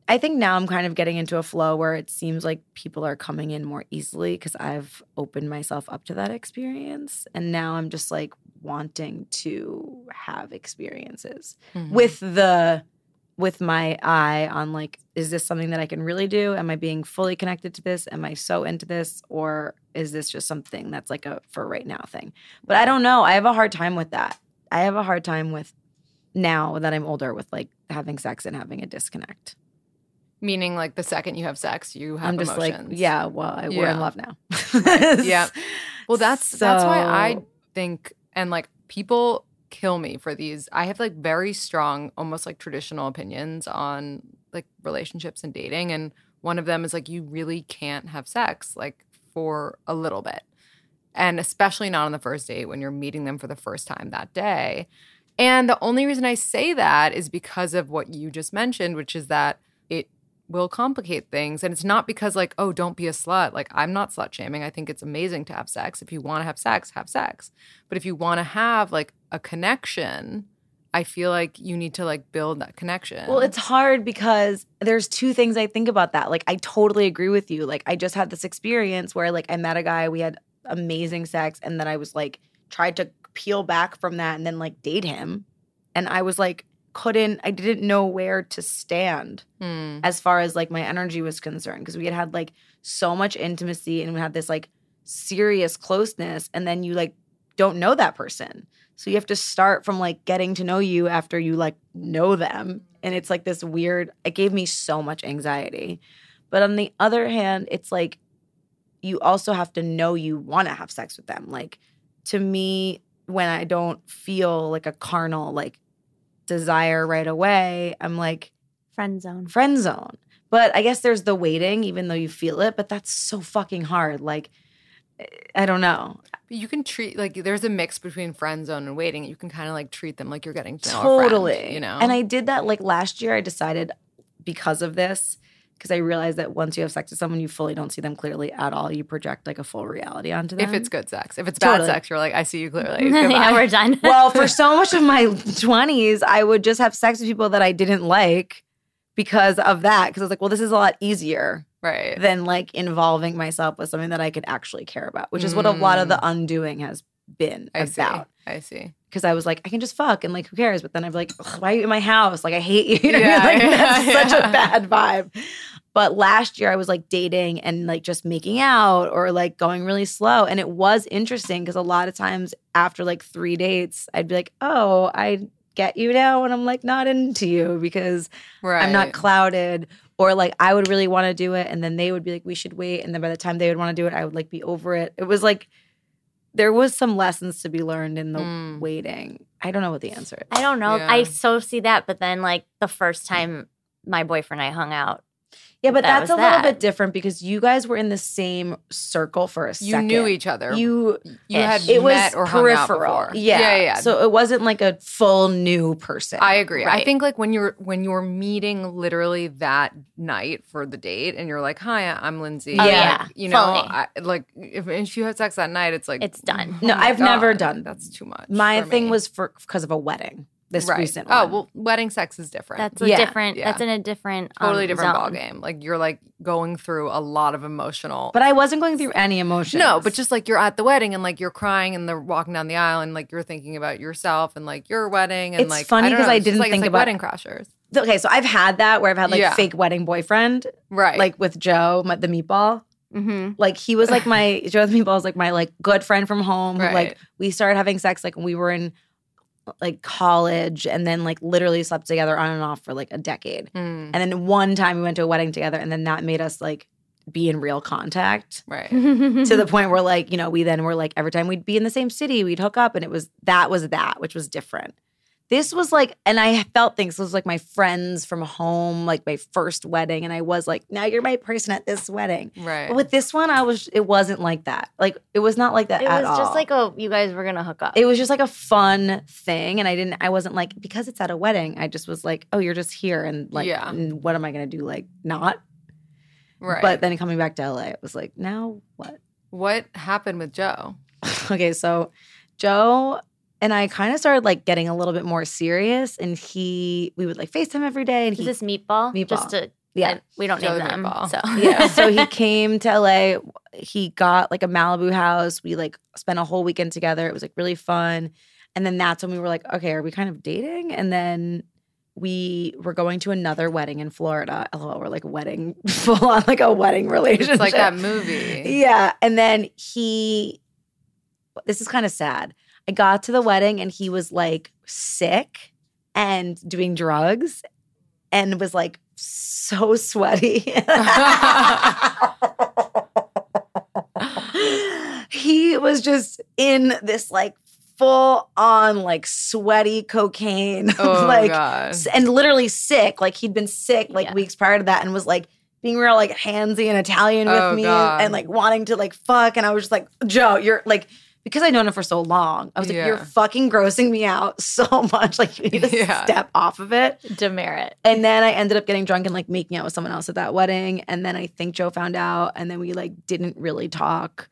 I think now I'm kind of getting into a flow where it seems like people are coming in more easily because I've opened myself up to that experience. And now I'm just like wanting to have experiences Mm-hmm. with the with my eye on like is this something that I can really do? Am I being fully connected to this? Am I so into this or is this just something that's like a for right now thing? But I don't know. I have a hard time with that. I have a hard time with now that I'm older with like having sex and having a disconnect. Meaning, like the second you have sex, you have I'm just emotions. like, yeah, well, I, we're in love now. *laughs* Yeah. Well, that's that's why I think, and like people kill me for these. I have like very strong, almost like traditional opinions on like relationships and dating, and one of them is like you really can't have sex like for a little bit, and especially not on the first date when you're meeting them for the first time that day. And the only reason I say that is because of what you just mentioned, which is that it will complicate things. And it's not because, like, oh, don't be a slut. Like, I'm not slut shaming. I think it's amazing to have sex. If you want to have sex, have sex. But if you want to have like a connection, I feel like you need to like build that connection. Well, it's hard because there's two things I think about that. Like, I totally agree with you. Like, I just had this experience where, like, I met a guy, we had amazing sex, and then I was like, tried to peel back from that and then like date him. And I was like, couldn't, I didn't know where to stand Hmm. as far as like my energy was concerned because we had had like so much intimacy and we had this like serious closeness. And then you like don't know that person. So you have to start from like getting to know you after you like know them. And it's like this weird, it gave me so much anxiety. But on the other hand, it's like you also have to know you want to have sex with them. Like to me, when I don't feel like a carnal like desire right away, I'm like Friend zone. friend zone. But I guess there's the waiting, even though you feel it, but that's so fucking hard. Like, eh, I don't know. You can treat like there's a mix between friend zone and waiting. You can kind of like treat them like you're getting to know a friend, totally. you know. And I did that like last year. I decided because of this, because I realized that once you have sex with someone, you fully don't see them clearly at all. You project like a full reality onto them. if it's good sex, if it's bad Totally. sex, you're like, I see you *laughs* clearly. yeah, we're done. *laughs* well, for so much of my 20s, I would just have sex with people that I didn't like because of that. Because I was like, well, this is a lot easier right. than like involving myself with something that I could actually care about, which is what a lot of the undoing has been Mm. I see. about. I see. Because I was like, I can just fuck and like, who cares? But then I'm like, why are you in my house? Like, I hate you. *laughs* You know, Yeah, I mean? like yeah, that's such yeah. a bad vibe. But last year I was like dating and like just making out or like going really slow. And it was interesting because a lot of times after like three dates, I'd be like, oh, I get you now. And I'm like, not into you because Right. I'm not clouded. Or like I would really want to do it. And then they would be like, we should wait. And then by the time they would want to do it, I would like be over it. It was like there was some lessons to be learned in the Mm. waiting. I don't know what the answer is. I don't know. Yeah. I so see that, but then like the first time my boyfriend and I hung out, Yeah, but That that's a was little bit different because you guys were in the same circle for a You second. knew each other. You you had it was met or hung out peripheral. before. Yeah. yeah, yeah. So it wasn't like a full new person. I agree. I think like when you're when you're meeting literally that night for the date, and you're like, "Hi, I'm Lindsey." Oh, Like, yeah, you know. I, like if, if you had sex that night, it's like it's done. *laughs* No, oh my I've never done- That's too much. My thing me. was for because of a wedding. This right. recent Oh one. well, wedding sex is different. That's a Yeah, different. yeah. That's in a different, totally um, different zone. ballgame. Like you're like going through a lot of emotional. But I wasn't going through any emotions. no, but just like you're at the wedding and like you're crying and they're walking down the aisle and like you're thinking about yourself and like your wedding and It's like funny don't 'cause know, I just didn't like, it's think like about- wedding crashers. okay. So I've had that where I've had like Yeah. fake wedding boyfriend, Right. like with Joe, my, the meatball. Mm-hmm. Like he was like *laughs* my Joe the meatball was like my like good friend from home. who, Right. Like we started having sex like when we were in like college, and then like literally slept together on and off for like a decade. Mm, And then one time we went to a wedding together, and then that made us like be in real contact right. *laughs* to the point where like you know we then were like every time we'd be in the same city we'd hook up and it was that was that which was different this was like and i felt things this was like my friends from home like my first wedding and i was like now you're my person at this wedding Right. but with this one i was it wasn't like that like it was not like that It at was just like, oh, you guys were gonna hook up. it was just like a fun thing and i didn't i wasn't like because it's at a wedding i just was like oh you're just here and like Yeah. and what am i gonna do like not right. but then coming back to la it was like now what what happened with Joe? *laughs* okay, so Joe and I kind of started like getting a little bit more serious. And he, we would like FaceTime every day. And Is he, this meatball? Meatball. Just to Yeah. and we don't Joe name them. Meatball. So yeah. *laughs* So he came to LA. He got like a Malibu house. We like spent a whole weekend together. It was like really fun. And then that's when we were like, okay, are we kind of dating? And then we were going to another wedding in Florida. LOL, we're like wedding, *laughs* full on like a wedding relationship. It's like that movie. Yeah. And then he, this is kind of sad. I got to the wedding and he was like sick and doing drugs and was like so sweaty. *laughs* he was just in this like full on like sweaty cocaine *laughs* Oh like god. and literally sick. Like he'd been sick like Yeah. weeks prior to that and was like being real like handsy and Italian with Oh, me God. and like wanting to like fuck. And I was just like, Joe, you're like, because I'd known him for so long, I was like, you're fucking grossing me out *laughs* so much. Like you need to Yeah. step off of it. demerit. And then I ended up getting drunk and like making out with someone else at that wedding. And then I think Joe found out. And then we like didn't really talk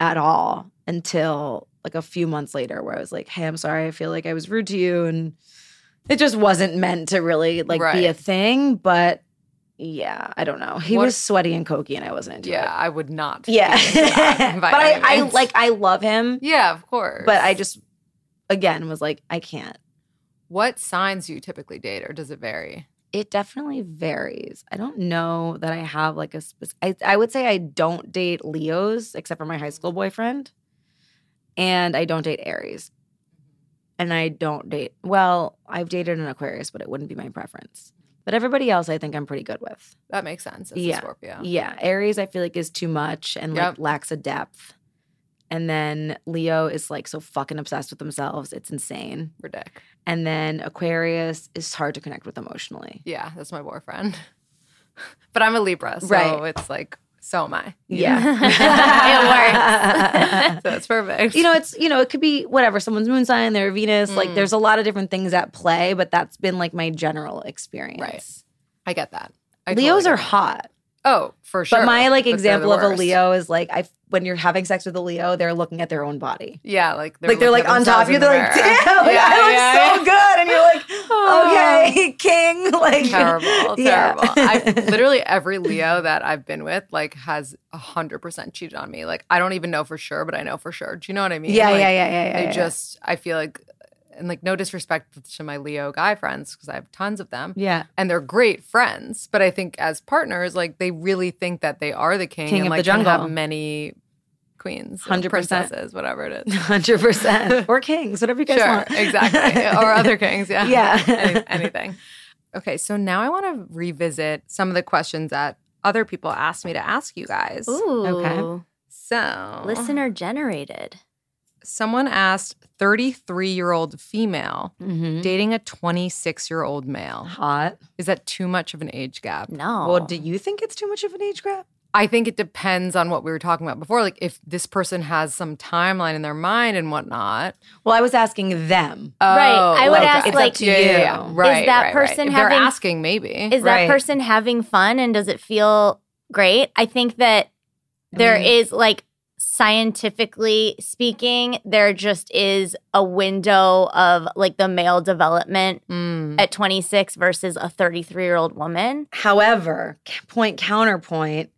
at all until like a few months later, where I was like, hey, I'm sorry. I feel like I was rude to you. And it just wasn't meant to really like be a thing. But yeah, I don't know. He What- was sweaty and cokey and I wasn't into Yeah, it. I would not. Yeah. be into that *laughs* but I, I like, I love him. Yeah, of course. But I just, again, was like, I can't. What signs do you typically date, or does it vary? It definitely varies. I don't know that I have like a specific. I, I would say I don't date Leos except for my high school boyfriend, and I don't date Aries, mm-hmm. and I don't date. Well, I've dated an Aquarius, but it wouldn't be my preference. But everybody else, I think I'm pretty good with. That makes sense. Yeah. a Scorpio. Yeah, Aries, I feel like is too much and like lacks a depth, and then Leo is like so fucking obsessed with themselves. It's insane. Ridic. And then Aquarius is hard to connect with emotionally. Yeah, that's my boyfriend. *laughs* but I'm a Libra, so Right. it's like so am I. Yeah. *laughs* It works. *laughs* so it's perfect. you know, it's you know, it could be whatever, someone's moon sign, their Venus, like Mm. there's a lot of different things at play, but that's been like my general experience. Right. I get that. I Leos totally are hot. Oh, for sure. But my like But example the of a. Leo is like I when you're having sex with a Leo, they're looking at their own body. Yeah, like they're like they're like on top of you, they're like, damn, like, *laughs* Yeah, I look yeah, so yeah. good. And you're like, *laughs* oh. okay, king. *laughs* Like terrible, terrible. I literally every Leo that I've been with like has a hundred percent cheated on me. Like I don't even know for sure, but I know for sure. Do you know what I mean? Yeah, Like, yeah, yeah, yeah, yeah. They yeah. just I feel like and like no disrespect to my Leo guy friends because I have tons of them. Yeah. And they're great friends, but I think as partners, like they really think that they are the king, King and of the like can jungle. have many queens, 100%. princesses, whatever it is. *laughs* Hundred percent. *laughs* Or kings, whatever you guys Sure, want. exactly. Or *laughs* other kings, yeah. Yeah. Any- anything. Okay, so now I want to revisit some of the questions that other people asked me to ask you guys. Ooh. Okay. So, Listener generated. Someone asked 33 year old female Mhm. dating a 26 year old male. Hot. Is that too much of an age gap? No. Well, do you think it's too much of an age gap? I think it depends on what we were talking about before. Like, if this person has some timeline in their mind and whatnot. Well, I was asking them. Right. I would okay. ask, It's like, to you. yeah, yeah. Right. Is that right, person right. If they're having- asking, maybe. Is that Right. person having fun and does it feel great? I think that there is mean- like scientifically speaking, there just is a window of like the male development Mm. at 26 versus a 33 year old woman. However, point counterpoint,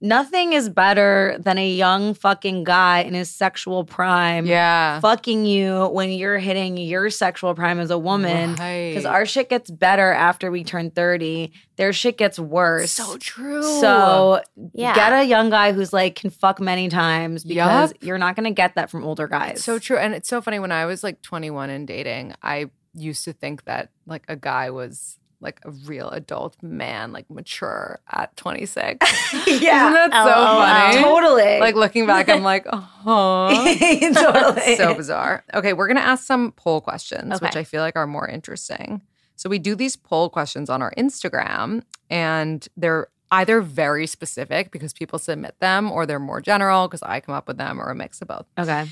nothing is better than a young fucking guy in his sexual prime Yeah. fucking you when you're hitting your sexual prime as a woman. Because Right. our shit gets better after we turn 30. Their shit gets worse. So true. So Yeah. get a young guy who's like can fuck many times because Yup. you're not gonna get that from older guys. So true. And it's so funny. When I was like 21 and dating, I used to think that like a guy was like a real adult man, like mature at 26. *laughs* yeah. Isn't that so LOL. funny? Totally. Like looking back, I'm like, oh. *laughs* *laughs* totally. so bizarre. Okay, we're gonna ask some poll questions, which I feel like are more interesting. So we do these poll questions on our Instagram, and they're either very specific because people submit them, or they're more general because I come up with them, or a mix of both. Okay.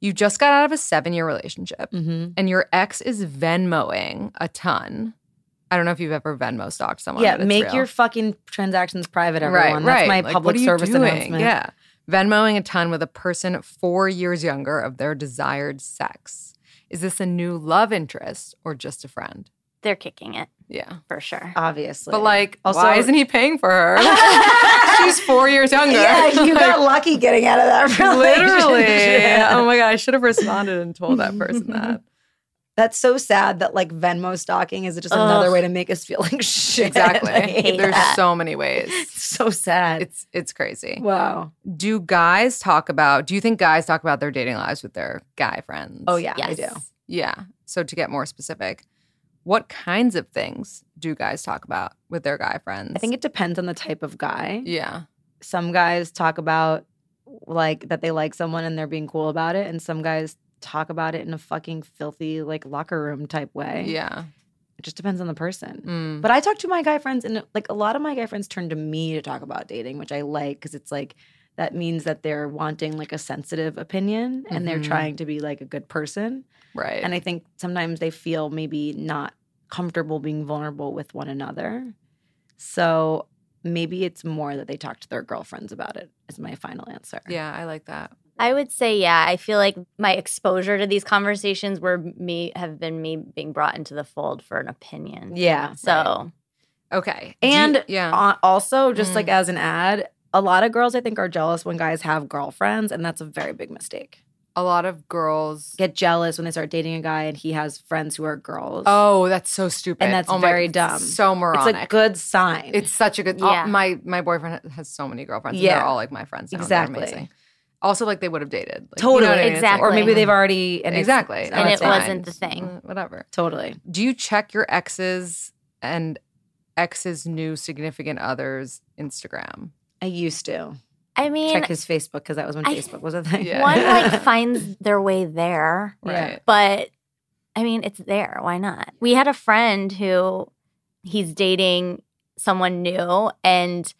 You just got out of a seven year relationship, Mm-hmm. and your ex is Venmoing a ton. I don't know if you've ever Venmo stalked someone. Yeah, but it's make real. your fucking transactions private, everyone. Right, That's right. my Like, public what are you service doing? announcement. Yeah. Venmoing a ton with a person four years younger of their desired sex. Is this a new love interest or just a friend? They're kicking it Yeah. for sure. Obviously. But like, Also- why isn't he paying for her? *laughs* She's four years younger. yeah, you Like, got lucky getting out of that literally. Oh my god, I should have responded and told that person that. That's so sad that like Venmo stalking is just another Ugh. way to make us feel like shit. Exactly. *laughs* I hate There's that. so many ways. It's so sad. It's it's crazy. wow. Do guys talk about? Do you think guys talk about their dating lives with their guy friends? Oh yeah, I do. Yeah. So to get more specific, what kinds of things do guys talk about with their guy friends? I think it depends on the type of guy. Yeah. Some guys talk about like that they like someone and they're being cool about it, and some guys talk about it in a fucking filthy like locker room type way. Yeah. It just depends on the person. Mm. But I talk to my guy friends, and like a lot of my guy friends turn to me to talk about dating, which I like because it's like that means that they're wanting like a sensitive opinion and they're Mhm. trying to be like a good person. Right. And I think sometimes they feel maybe not comfortable being vulnerable with one another. So maybe it's more that they talk to their girlfriends about it, is my final answer. yeah, I like that. I would say, yeah. I feel like my exposure to these conversations were me have been me being brought into the fold for an opinion. Yeah. So Okay. Do you- And yeah. also, just Mm. like as an ad, a lot of girls I think are jealous when guys have girlfriends, and that's a very big mistake. a lot of girls Get jealous when they start dating a guy and he has friends who are girls. Oh, that's so stupid. And that's oh very it's dumb. So moronic. it's a good sign. It's such a good. Yeah. Yeah. my my boyfriend has so many girlfriends. Yeah. Yeah, they're all like my friends. Now. They're Exactly. Amazing. Also, like they would have dated. Like, you totally know I mean? It's like- Exactly. Or maybe they've already and it's- exactly, it's And it fine. wasn't the thing. Uh, Whatever. totally. Do you check your exes and exes' new significant others Instagram? I used to I mean, check his Facebook because that was when I- Facebook was a thing. Yeah. one like *laughs* finds their way there, Right. but I mean, it's there. Why not? We had a friend who he's dating someone new, and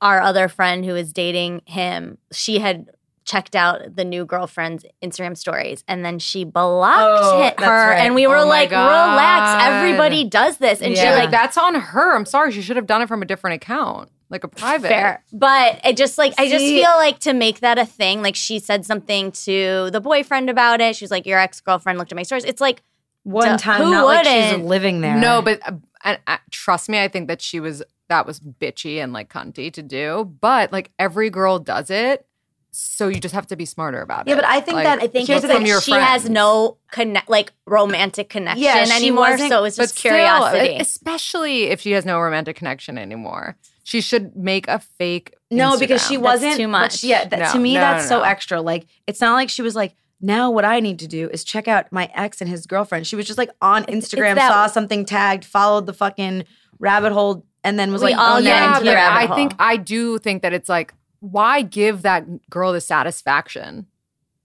our other friend who is dating him, she had checked out the new girlfriend's Instagram stories and then she blocked Oh, it- her right. and we were Oh my like relax everybody does this and Yeah. she Like like that's on her. I'm sorry. She should have done it from a different account, like a private. Fair. But it just like I just feel like to make that a thing, like she said something to the boyfriend about it. She was like, Your ex-girlfriend looked at my stories. It's like One Duh, time, who not like she's wouldn't? living there. No, but uh, and, uh, trust me, I think that she was that was bitchy and like cunty to do. But like every girl does it, so you just have to be smarter about Yeah, it. Yeah, but I think Like, that- I think Here's the thing, she has no connect like romantic connection Yeah, anymore. So it's but just still, uh, curiosity. especially if she has no romantic connection anymore. She should make a fake. No, because she wasn't too much. she- yeah, that, No, to me, no, that's no, so extra. Like, it's not like she was like, now what I need to do is check out my ex and his girlfriend. She was just like on Instagram, that- saw something tagged, followed the fucking rabbit hole, and then was We like, all oh, yeah, into the rabbit I think. I do think that it's like, why give that girl the satisfaction?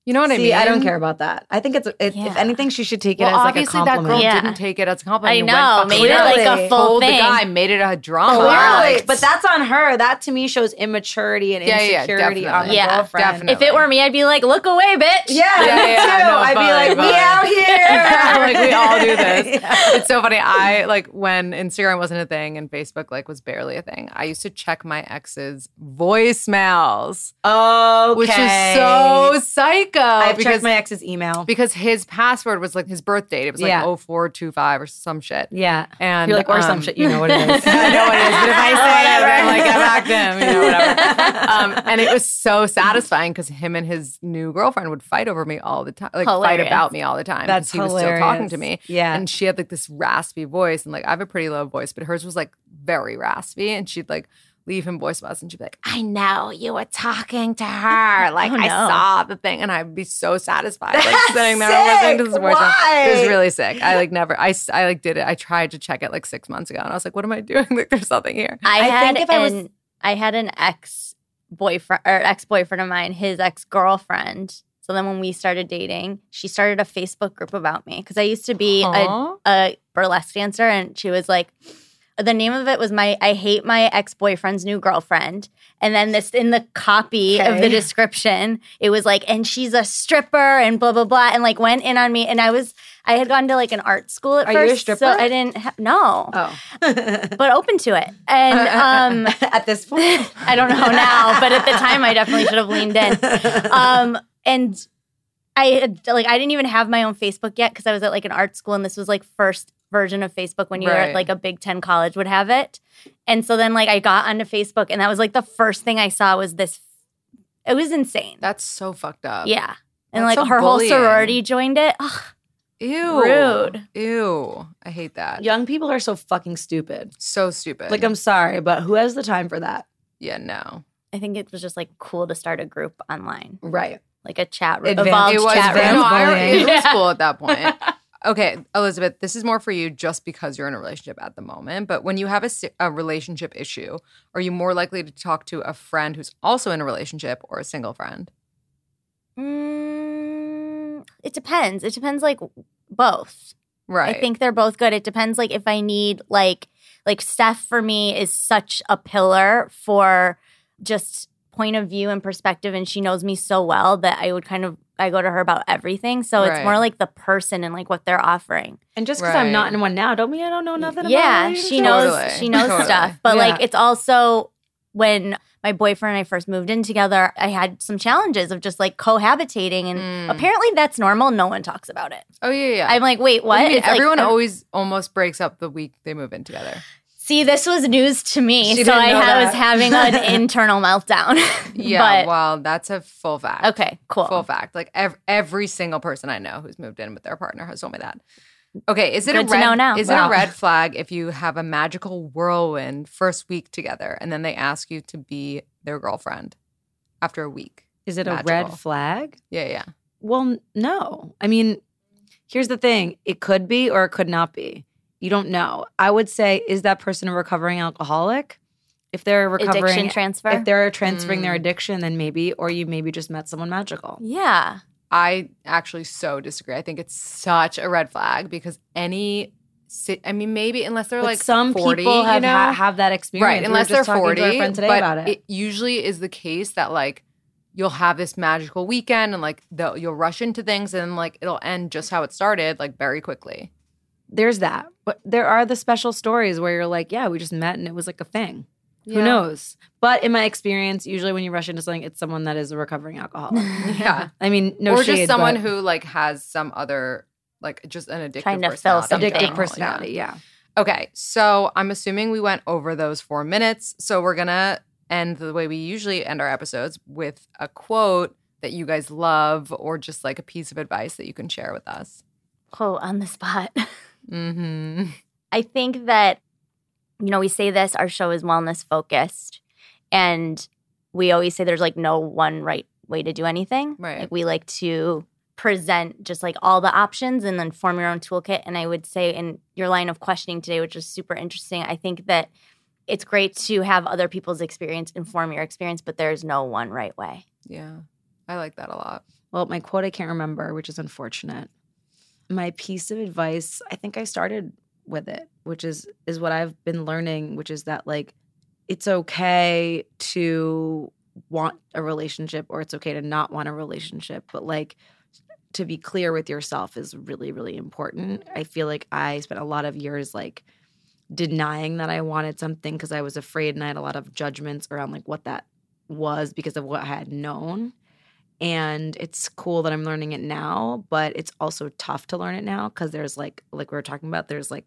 You know what I mean? I don't care about that. I I think it's it, Yeah. if anything, she should take it Well, as like a obviously that compliment. girl Yeah. didn't take it as a compliment. I know, went made it like clearly a full told thing. the guy, made it a drama. Clearly, Like, but that's on her. That to me shows immaturity and Yeah, yeah, insecurity on the. Yeah, girlfriend. definitely. if it were me, I'd be like, look away, bitch. Yeah, Yeah, me yeah, too. no, I'd be fine, like, we out here. *laughs* like we all do this. *laughs* Yeah. It's so funny. I like when Instagram wasn't a thing and Facebook like was barely a thing. I used to check my ex's voicemails, Okay. which is so psycho. I've because checked my ex's email. because his password was like his birth date. It was like Yeah. 0425 or some shit. Yeah. And You're like, or some um, shit. You know what it is. *laughs* I know what it is, but if I say it, I'm like, back to him, you know, whatever. *laughs* Um, and it was so satisfying because him and his new girlfriend would fight over me all the time, like fight about me all the time. That's he was still talking to me. Yeah. and she had like this raspy voice, and like I have a pretty low voice, but hers was like very raspy, and she'd like. Leave him voicemails and she'd be like, I know you were talking to her. *laughs* Like, Oh, I saw the thing. And I'd be so satisfied. Like, That's sitting there sick. listening to this voicemail. It was really sick. I like never, I, I like did it. I tried to check it like six months ago and I was like, what am I doing? *laughs* Like, there's nothing here. I, I had think if I was- an I had an ex boyfriend or ex boyfriend of mine, his ex girlfriend. So then when we started dating, she started a Facebook group about me because I used to be a, a burlesque dancer, and she was like. The name of it was my I hate my ex-boyfriend's new girlfriend. And then this in the copy of the description, it was like, and she's a stripper and blah blah blah, and like went in on me. And I was I had gone to like an art school at Are you a first, stripper? so I didn't ha- no, Oh. *laughs* but open to it. And *laughs* um, At this point. *laughs* I don't know now, but at the time I definitely should have leaned in. Um, and I had, like I didn't even have my own Facebook yet because I was at like an art school and this was like first version of Facebook when you were at like a Big Ten college would have it. And so then like I got onto Facebook and that was like the first thing I saw was this. It was insane. That's so fucked up. yeah. And That's like so her whole sorority joined it. Ugh, Ew. Rude. Ew. I hate that. Young people are so fucking stupid. So stupid. Like I'm sorry, but who has the time for that? yeah, no. I think it was just like cool to start a group online, Right. like a chat room, Advanced- evolved it was chat room. no, I- bullying. it *laughs* was cool at that point. *laughs* Okay, Elizabeth, this is more for you just because you're in a relationship at the moment. But when you have a, a relationship issue, are you more likely to talk to a friend who's also in a relationship or a single friend? Mm, it depends. It depends, like both. Right. I think they're both good. It depends, like if I need like like Steph for me is such a pillar for just point of view and perspective, and she knows me so well that I would kind of I go to her about everything. So Right. it's more like the person and like what they're offering. And just because I'm not in one now, don't mean I don't know nothing about yeah, she knows Totally. she knows Totally. stuff. But like it's also when my boyfriend and I first moved in together, I had some challenges of just like cohabitating and Mm. apparently that's normal. No one talks about it. oh, yeah, yeah. I'm like, wait, what? What do mean? It's like- Everyone always almost breaks up the week they move in together. See, this was news to me. She so I know ha- was having an *laughs* internal meltdown. *laughs* Yeah, But- well, that's a full fact. okay, cool. Full fact. Like ev- every single person I know who's moved in with their partner has told me that. Okay, is it Good a to red, know now. Is it a red flag if you have a magical whirlwind first week together and then they ask you to be their girlfriend after a week? Is it a red flag? Yeah, yeah. Well, no. I mean, here's the thing it could be or it could not be. You don't know. I would say, is that person a recovering alcoholic? If they're recovering, Addiction transfer. if they're transferring their Mm. addiction, then maybe, or you maybe just met someone magical. yeah. I actually so disagree. I think it's such a red flag because any I mean maybe unless they're But like some 40, people have you know? ha- have that experience. right We were unless just they're talking 40 to our friend today but about it. usually is the case that like you'll have this magical weekend and like the, you'll rush into things and like it'll end just how it started like very quickly There's that, but there are the special stories where you're like, yeah, we just met and it was like a thing. Who knows? But in my experience, usually when you rush into something, it's someone that is a recovering alcoholic. *laughs* yeah I mean, no or shade, just someone but who like has some other like just an addictive Trying to personality. something. addictive personality. Yeah. Okay, so I'm assuming we went over those four minutes. So we're gonna end the way we usually end our episodes with a quote that you guys love or just like a piece of advice that you can share with us. Quote on the spot. *laughs* Mm-hmm. I think that, you know, we say this, our show is wellness focused. And we always say there's like no one right way to do anything. Right. Like we like to present just like all the options and then form your own toolkit. And I would say in your line of questioning today, which is super interesting, I think that it's great to have other people's experience inform your experience, but there's no one right way. Yeah, I like that a lot. Well, my quote I can't remember, which is unfortunate. My piece of advice, I think I started with it, which is is what I've been learning, which is that like it's okay to want a relationship or it's okay to not want a relationship, but like to be clear with yourself is really really important. I feel like I spent a lot of years like denying that I wanted something because I was afraid and I had a lot of judgments around like what that was because of what I had known and it's cool that I'm learning it now, but it's also tough to learn it now because there's like like we were talking about, there's like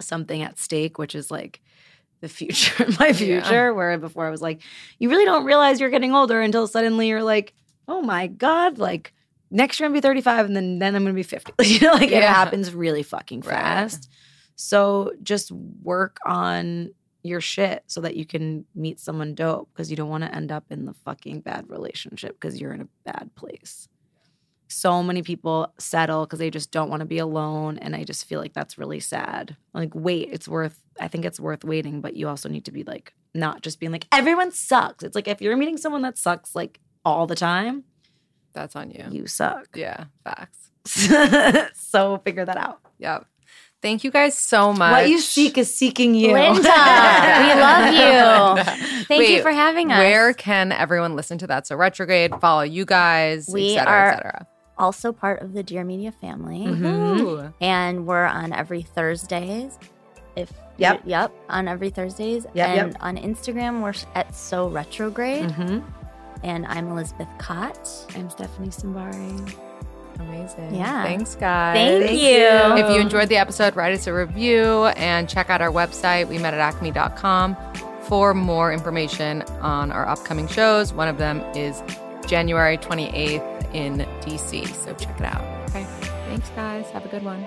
something at stake, which is like the future, *laughs* my future. Where before I was like, you really don't realize you're getting older until suddenly you're like, oh my god, like next year I'm gonna be 35 and then then I'm gonna be 50. *laughs* you know, like it happens really fucking Right. fast. So just work on your shit so that you can meet someone dope because you don't want to end up in the fucking bad relationship because you're in a bad place. So many people settle because they just don't want to be alone. And I just feel like that's really sad. Like, wait, it's worth, I think it's worth waiting, but you also need to be like, not just being like, everyone sucks. It's like if you're meeting someone that sucks like all the time, That's on you. you suck. Yeah, facts. *laughs* so figure that out. Yep. Thank you guys so much. What you seek is seeking you. Linda, we *laughs* love you. Thank you for having us. Where can everyone listen to that? So retrograde, follow you guys, We et cetera, are- et cetera. also part of the Dear Media family. Mhm. And we're on every Thursdays. If Yep. yep, on every Thursdays, Yep, and yep. on Instagram we're at So Retrograde, Mhm. and I'm Elizabeth Kott. I'm Stephanie Simbari. Amazing. Yeah. Thanks, guys. Thank, Thank you. you. If you enjoyed the episode, write us a review and check out our website, we met at acme.com, for more information on our upcoming shows. One of them is January 28th in DC. So check it out. Okay. Thanks, guys. Have a good one.